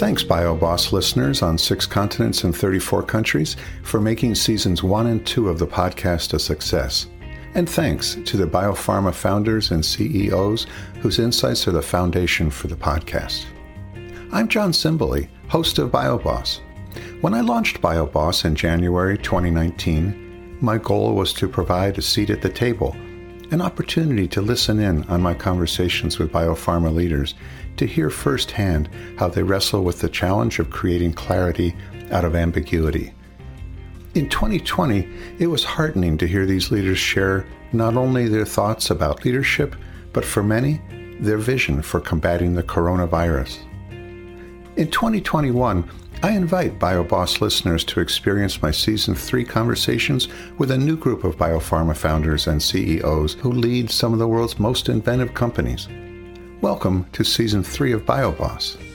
Thanks, BioBoss listeners on six continents and 34 countries for making seasons one and two of the podcast a success. And thanks to the biopharma founders and CEOs whose insights are the foundation for the podcast. I'm John Simboli, host of BioBoss. When I launched BioBoss in January 2019, my goal was to provide a seat at the table, an opportunity to listen in on my conversations with biopharma leaders to hear firsthand how they wrestle with the challenge of creating clarity out of ambiguity. In 2020, it was heartening to hear these leaders share not only their thoughts about leadership, but for many, their vision for combating the coronavirus. In 2021, I invite BioBoss listeners to experience my Season 3 conversations with a new group of biopharma founders and CEOs who lead some of the world's most inventive companies. Welcome to Season 3 of BioBoss.